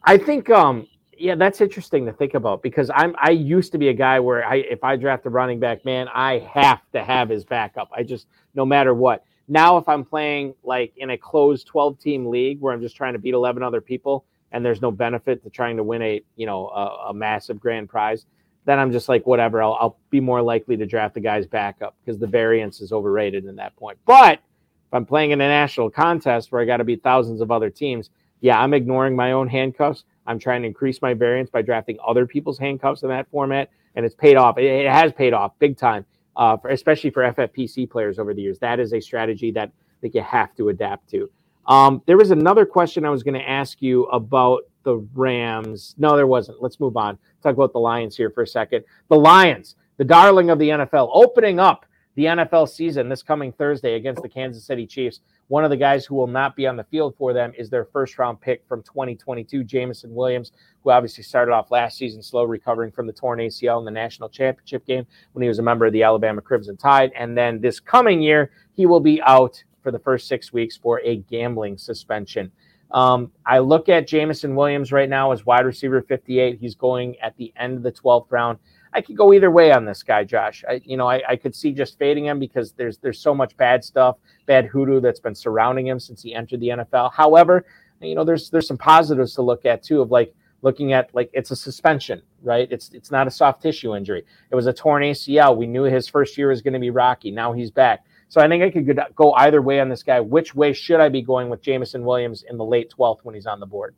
Speaker 1: I think um yeah, that's interesting to think about because I'm I used to be a guy where I if I draft a running back, man, I have to have his backup. I just no matter what. Now, if I'm playing like in a closed 12 team league where I'm just trying to beat 11 other people and there's no benefit to trying to win a, you know, a, a massive grand prize, then I'm just like, whatever, I'll, I'll be more likely to draft the guy's backup because the variance is overrated in that point. But if I'm playing in a national contest where I got to beat thousands of other teams, yeah, I'm ignoring my own handcuffs. I'm trying to increase my variance by drafting other people's handcuffs in that format, and it's paid off. It, it has paid off big time, uh, for, especially for FFPC players over the years. That is a strategy that I think you have to adapt to. Um, there was another question I was going to ask you about the Rams. No, there wasn't. Let's move on. Talk about the Lions here for a second. The Lions, the darling of the NFL, opening up the NFL season this coming Thursday against the Kansas City Chiefs. One of the guys who will not be on the field for them is their first round pick from 2022, Jameson Williams, who obviously started off last season slow, recovering from the torn ACL in the national championship game when he was a member of the Alabama Crimson Tide. And then this coming year, he will be out for the first six weeks for a gambling suspension. Um, I look at Jameson Williams right now as wide receiver 58. He's going at the end of the 12th round. I could go either way on this guy, Josh. I, you know, I, I could see just fading him because there's there's so much bad stuff, bad hoodoo that's been surrounding him since he entered the NFL. However, you know, there's there's some positives to look at too of like looking at like it's a suspension, right? It's it's not a soft tissue injury. It was a torn ACL. We knew his first year was going to be rocky. Now he's back. So I think I could go either way on this guy. Which way should I be going with Jameson Williams in the late 12th when he's on the board?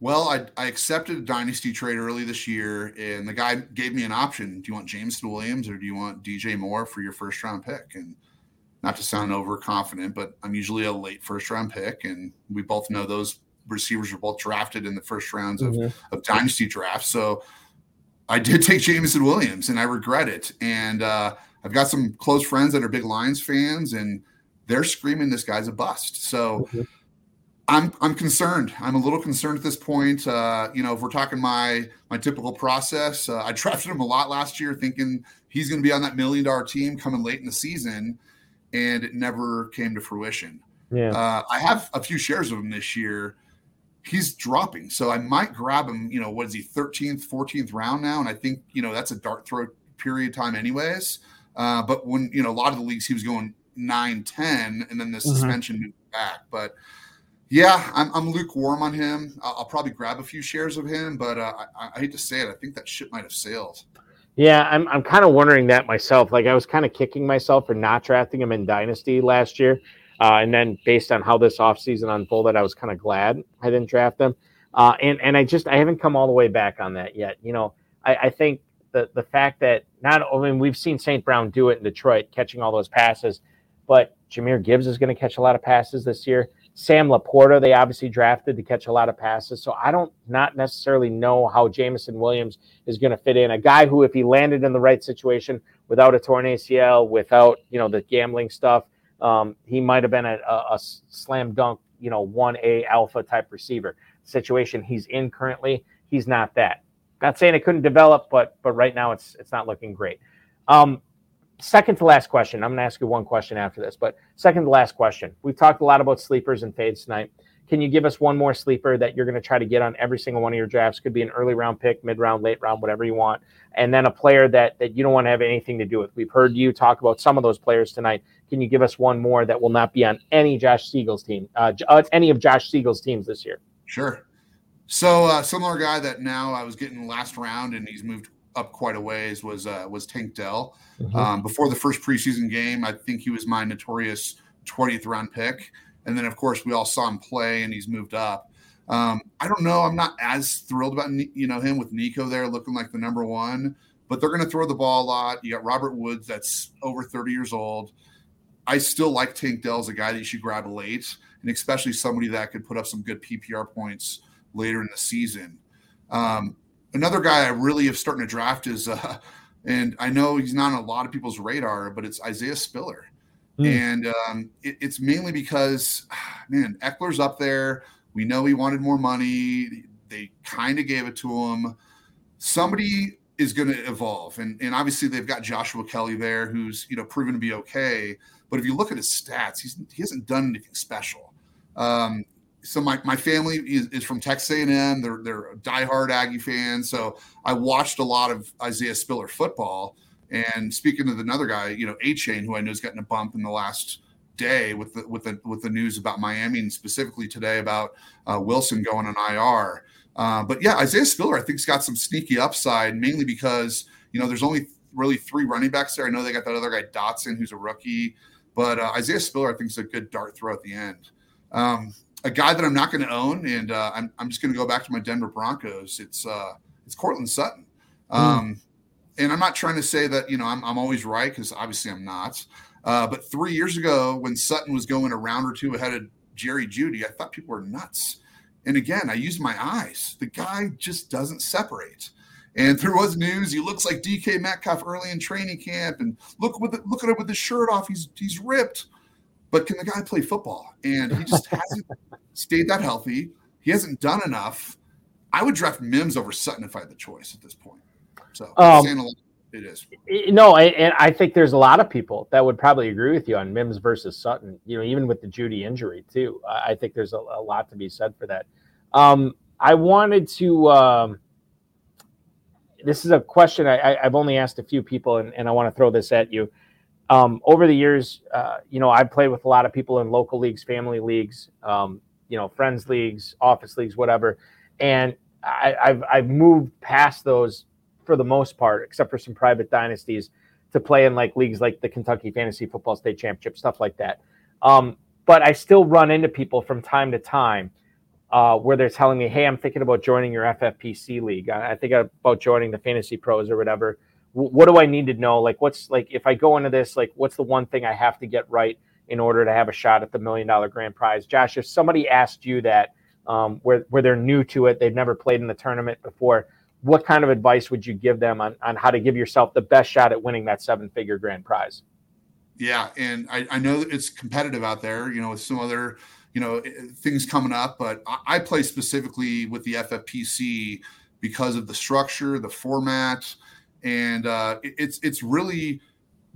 Speaker 2: Well, I, I accepted a dynasty trade early this year, and the guy gave me an option. Do you want Jameson Williams or do you want DJ Moore for your first round pick? And not to sound overconfident, but I'm usually a late first round pick, and we both know those receivers were both drafted in the first rounds of, mm-hmm. of dynasty drafts. So I did take Jameson Williams, and I regret it. And uh, I've got some close friends that are big Lions fans, and they're screaming this guy's a bust. So. Mm-hmm I'm I'm concerned. I'm a little concerned at this point. Uh, you know, if we're talking my my typical process, uh, I *laughs* drafted him a lot last year, thinking he's going to be on that million dollar team coming late in the season, and it never came to fruition. Yeah, uh, I have a few shares of him this year. He's dropping, so I might grab him. You know, what is he, 13th, 14th round now? And I think you know that's a dart throw period time, anyways. Uh, but when you know a lot of the leagues, he was going 9, 10, and then the mm-hmm. suspension moved back, but yeah, I'm, I'm lukewarm on him. I'll, I'll, probably grab a few shares of him, but uh, I, I, hate to say it. I think that ship might have sailed.
Speaker 1: Yeah, I'm, I'm kind of wondering that myself. Like, I was kind of kicking myself for not drafting him in Dynasty last year. Uh, and then based on how this offseason unfolded, I was kind of glad I didn't draft him. Uh, and, and I just, I haven't come all the way back on that yet. You know, I, I think the, the fact that not, I mean, we've seen St. Brown do it in Detroit, catching all those passes, but Jahmyr Gibbs is going to catch a lot of passes this year. Sam LaPorta, they obviously drafted to catch a lot of passes. So I don't not necessarily know how Jameson Williams is going to fit in. A guy who, if he landed in the right situation without a torn ACL, without you know the gambling stuff, um, he might have been a, a, a, slam dunk, you know, one A alpha type receiver. Situation he's in currently, he's not that. Not saying it couldn't develop, but but right now it's it's not looking great. Um, second to last question. I'm going to ask you one question after this, but second to last question. We've talked a lot about sleepers and fades tonight. Can you give us one more sleeper that you're going to try to get on every single one of your drafts? Could be an early round pick, mid round, late round, whatever you want. And then a player that that you don't want to have anything to do with. We've heard you talk about some of those players tonight. Can you give us one more that will not be on any Josh Siegel's team, uh, uh any of Josh Siegel's teams this year?
Speaker 2: Sure. So uh, similar guy that now I was getting last round and he's moved up quite a ways was uh, was Tank Dell. Mm-hmm. Um, before the first preseason game, I think he was my notorious 20th round pick, and then of course we all saw him play, and he's moved up. Um, I don't know. I'm not as thrilled about you know him with Nico there looking like the number one, but they're going to throw the ball a lot. You got Robert Woods that's over 30 years old. I still like Tank Dell as a guy that you should grab late, and especially somebody that could put up some good PPR points later in the season. Um, another guy I really have starting to draft is, uh, and I know he's not on a lot of people's radar, but it's Isaiah Spiller. Mm. And um, it, it's mainly because, *sighs* man, Ekeler's up there. We know he wanted more money. They kind of gave it to him. Somebody is going to evolve, and and obviously they've got Joshua Kelley there, who's you know proven to be okay. But if you look at his stats, he's he hasn't done anything special. Um, so my, my family is, is from Texas A&M. They're they're diehard Aggie fans. So I watched a lot of Isaiah Spiller football. And speaking of another guy, you know, Achane, who I know has gotten a bump in the last day with the with the with the news about Miami and specifically today about uh, Wilson going on IR. Uh, but yeah, Isaiah Spiller, I think, has got some sneaky upside, mainly because you know there's only really three running backs there. I know they got that other guy Dotson, who's a rookie, but uh, Isaiah Spiller, I think, is a good dart throw at the end. Um, a guy that I'm not going to own, and uh, I'm, I'm just going to go back to my Denver Broncos. It's uh, it's Courtland Sutton. Hmm. Um, mm. And I'm not trying to say that you know I'm, I'm always right because obviously I'm not. Uh, but three years ago, when Sutton was going a round or two ahead of Jerry Jeudy, I thought people were nuts. And again, I used my eyes. The guy just doesn't separate. And there was news. He looks like DK Metcalf early in training camp, and look with the, look at him with his shirt off. He's he's ripped, but can the guy play football? And he just *laughs* hasn't stayed that healthy. He hasn't done enough. I would draft Mims over Sutton if I had the choice at this point. So um, it is.
Speaker 1: No, and I think there's a lot of people that would probably agree with you on Mims versus Sutton. You know, even with the Jeudy injury too. I think there's a, a lot to be said for that. Um, I wanted to. Um, this is a question I, have only asked a few people, and, and I want to throw this at you. Um, over the years, uh, you know, I've played with a lot of people in local leagues, family leagues, um, you know, friends leagues, office leagues, whatever, and I, I've I've moved past those for the most part, except for some private dynasties, to play in like leagues like the Kentucky Fantasy Football State Championship, stuff like that. Um, but I still run into people from time to time uh, where they're telling me, "Hey, I'm thinking about joining your FFPC league. I, I think about joining the Fantasy Pros or whatever. What do I need to know? Like, what's like if I go into this, like, what's the one thing I have to get right in order to have a shot at the million dollar grand prize?" Josh, if somebody asked you that, um, where where they're new to it, they've never played in the tournament before, what kind of advice would you give them on on how to give yourself the best shot at winning that seven figure grand prize?
Speaker 2: Yeah, and I, I know it's competitive out there. You know, with some other you know eh, things coming up but i play specifically with the ffpc because of the structure the format and uh, it's it's really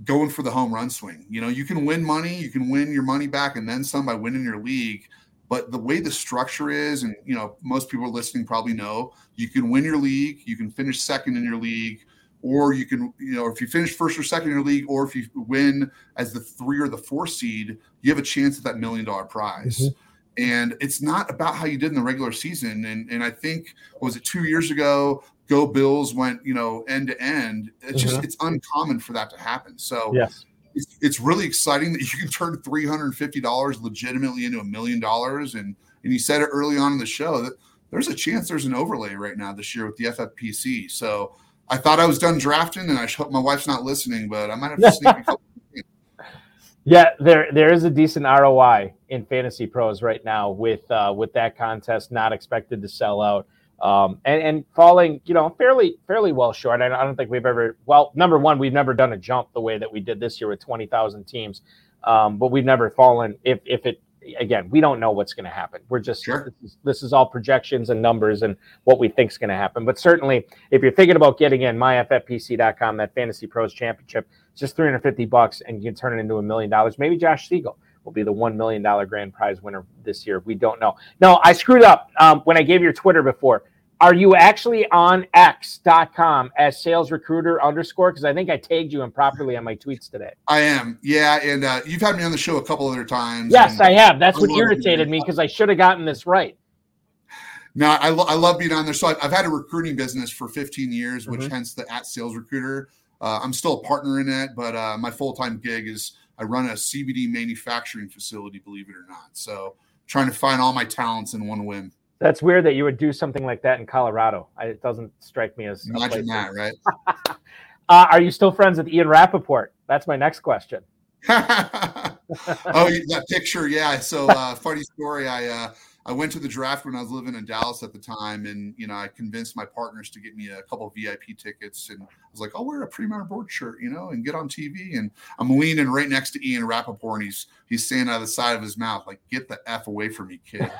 Speaker 2: going for the home run swing you know you can win money you can win your money back and then some by winning your league but the way the structure is and you know most people listening probably know you can win your league you can finish second in your league or you can, you know, if you finish first or second in your league, or if you win as the three or the four seed, you have a chance at that million dollar prize. Mm-hmm. And it's not about how you did in the regular season. And and I think was it two years ago, Go Bills went, you know, end to end. It's mm-hmm. just it's uncommon for that to happen. So
Speaker 1: yes.
Speaker 2: It's, it's really exciting that you can turn three hundred and fifty dollars legitimately into a million dollars. And and you said it early on in the show that there's a chance there's an overlay right now this year with the FFPC. So I thought I was done drafting, and I hope my wife's not listening, but I might have to *laughs* sneak.
Speaker 1: yeah, there there is a decent ROI in Fantasy Pros right now with uh, with that contest not expected to sell out. Um, and, and falling, you know, fairly fairly well short. I, I don't think we've ever. Well, number one, we've never done a jump the way that we did this year with twenty thousand teams, um, but we've never fallen. If if it again, we don't know what's going to happen. We're just sure. this, is, this, is, all projections and numbers and what we think is going to happen. But certainly, if you're thinking about getting in myffpc.com, that Fantasy Pros Championship, it's just 350 bucks, and you can turn it into a million dollars. Maybe Josh Siegel will be the one million dollar grand prize winner this year. We don't know. No, I screwed up um, when I gave your Twitter before. Are you actually on X.com as sales recruiter underscore? Because I think I tagged you improperly on my tweets today.
Speaker 2: I am. Yeah. And uh, you've had me on the show a couple other times.
Speaker 1: Yes, I have. That's what irritated me because I should have gotten this right.
Speaker 2: No, I, lo- I love being on there. So I've, I've, had a recruiting business for 15 years, which mm-hmm. hence the at sales recruiter. Uh, I'm still a partner in it, but uh, my full time gig is I run a CBD manufacturing facility, believe it or not. So trying to find all my talents in one win.
Speaker 1: That's weird that you would do something like that in Colorado. I, it doesn't strike me as
Speaker 2: imagine that, right? *laughs*
Speaker 1: uh, are you still friends with Ian Rapoport? That's my next question. *laughs* *laughs*
Speaker 2: oh, that picture, yeah. So, uh, funny story. I uh, I went to the draft when I was living in Dallas at the time, and you know, I convinced my partners to get me a couple VIP tickets, and I was like, "I'll wear a Premier Board shirt, you know, and get on TV." And I'm leaning right next to Ian Rapoport, and he's he's saying out of the side of his mouth, like, "Get the f away from me, kid."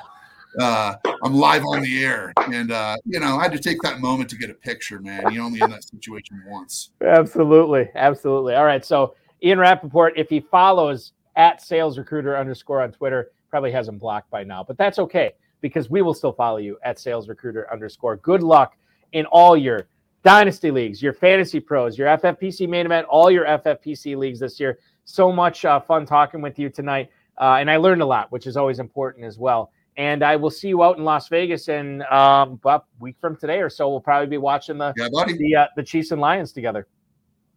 Speaker 2: Uh, I'm live on the air, and uh, you know, I had to take that moment to get a picture, man. You only in that situation once.
Speaker 1: Absolutely, absolutely. All right, so Ian Rapoport, if he follows at sales recruiter underscore on Twitter, probably has him blocked by now, but that's okay because we will still follow you at sales recruiter underscore. Good luck in all your dynasty leagues, your fantasy pros, your FFPC main event, all your FFPC leagues this year. So much uh, fun talking with you tonight. Uh, and I learned a lot, which is always important as well. And I will see you out in Las Vegas in um, about a week from today or so. We'll probably be watching the
Speaker 2: yeah,
Speaker 1: the uh, the Chiefs and Lions together.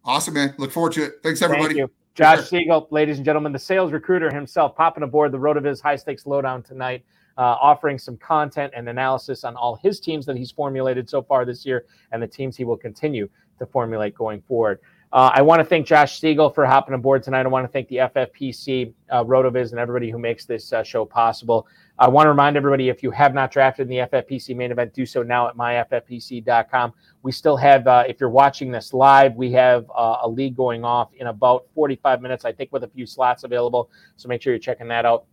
Speaker 2: Awesome, man. Look forward to it. Thanks, everybody. Thank you.
Speaker 1: Josh Siegel, ladies and gentlemen, the sales recruiter himself, popping aboard the RotoViz High Stakes Lowdown tonight. uh, offering some content and analysis on all his teams that he's formulated so far this year and the teams he will continue to formulate going forward. Uh, I want to thank Josh Siegel for hopping aboard tonight. I want to thank the FFPC, uh, RotoViz, and everybody who makes this uh, show possible. I want to remind everybody if you have not drafted in the FFPC main event, do so now at myffpc.com. We still have, uh, if you're watching this live, we have uh, a league going off in about 45 minutes, I think, with a few slots available. So make sure you're checking that out.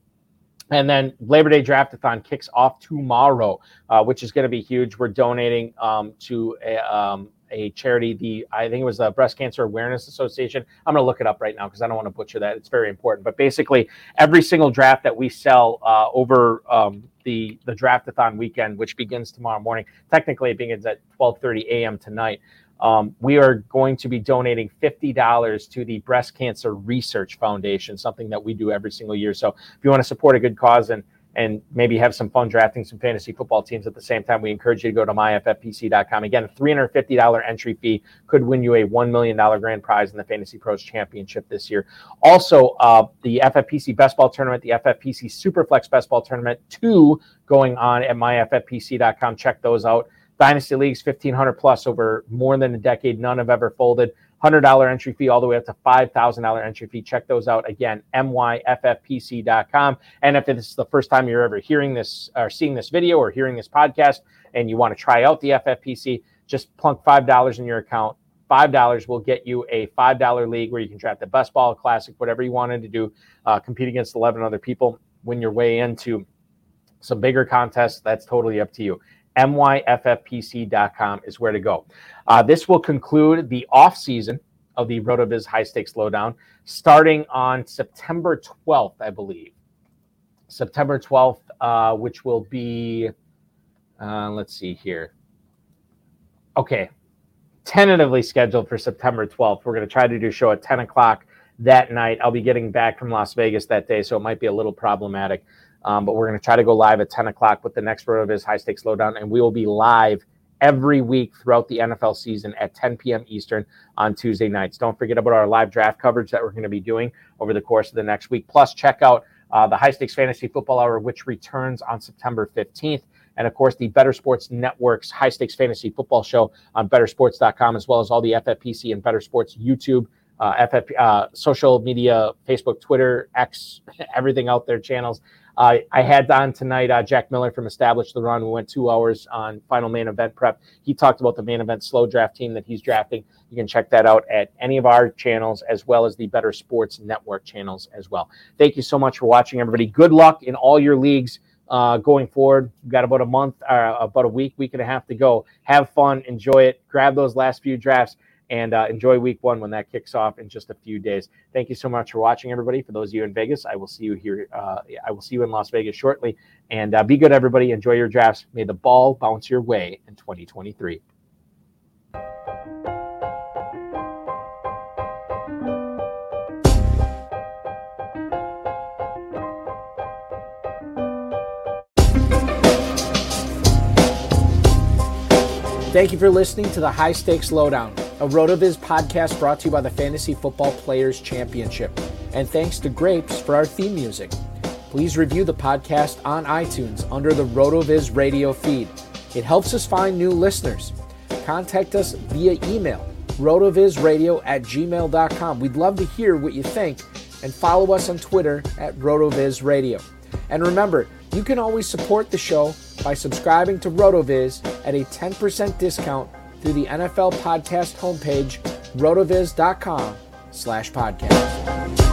Speaker 1: And then Labor Day Draftathon kicks off tomorrow, uh, which is going to be huge. We're donating um, to a, um, a charity, the I think it was the Breast Cancer Awareness Association. I'm going to look it up right now because I don't want to butcher that. It's very important. But basically, every single draft that we sell uh, over um, the the draftathon weekend, which begins tomorrow morning, technically it begins at 12:30 a.m. tonight. Um, we are going to be donating $50 to the Breast Cancer Research Foundation, something that we do every single year. So if you want to support a good cause and and maybe have some fun drafting some fantasy football teams at the same time, we encourage you to go to myffpc.com. Again, a $350 entry fee could win you a $1 million grand prize in the Fantasy Pros Championship this year. Also, uh, the FFPC Best Ball Tournament, the FFPC Superflex Best Ball Tournament 2 going on at myffpc.com. Check those out. Dynasty Leagues, 1500 plus over more than a decade. None have ever folded. $100 entry fee all the way up to $5,000 entry fee. Check those out again, myffpc.com. And if this is the first time you're ever hearing this or seeing this video or hearing this podcast and you want to try out the FFPC, just plunk $5 in your account. $5 will get you a $5 league where you can draft the best ball classic, whatever you wanted to do, uh, compete against 11 other people, win your way into some bigger contests. That's totally up to you myffpc.com is where to go. Uh, this will conclude the off season of the RotoViz High Stakes Lowdown, starting on September 12th, I believe. September 12th, uh, which will be, uh, let's see here. Okay, tentatively scheduled for September 12th. We're going to try to do a show at 10 o'clock that night. I'll be getting back from Las Vegas that day, so it might be a little problematic. Um, but we're going to try to go live at 10 o'clock with the next round of his High Stakes Lowdown, and we will be live every week throughout the NFL season at 10 p.m. Eastern on Tuesday nights. Don't forget about our live draft coverage that we're going to be doing over the course of the next week. Plus, check out uh, the High Stakes Fantasy Football Hour, which returns on September 15th. And of course, the Better Sports Network's High Stakes Fantasy Football Show on bettersports.com, as well as all the FFPC and Better Sports YouTube uh, FF, uh, social media, Facebook, Twitter, X, *laughs* everything out there channels. Uh, I had on tonight uh, Jack Miller from Establish the Run. We went two hours on final main event prep. He talked about the main event slow draft team that he's drafting. You can check that out at any of our channels as well as the Better Sports Network channels as well. Thank you so much for watching, everybody. Good luck in all your leagues uh, going forward. We've got about a month, uh, about a week, week and a half to go. Have fun, enjoy it, grab those last few drafts and uh, enjoy week one when that kicks off in just a few days. Thank you so much for watching, everybody. For those of you in Vegas, I will see you here. Uh, I will see you in Las Vegas shortly. And uh, be good, everybody. Enjoy your drafts. May the ball bounce your way in 2023. Thank you for listening to the High Stakes Lowdown a RotoViz podcast brought to you by the Fantasy Football Players Championship. And thanks to Grapes for our theme music. Please review the podcast on iTunes under the RotoViz radio feed. It helps us find new listeners. Contact us via email, rotovizradio at gmail.com. We'd love to hear what you think and follow us on Twitter at RotoVizRadio. And remember, you can always support the show by subscribing to RotoViz at a 10% discount through the NFL podcast homepage, rotoviz.com slash podcast.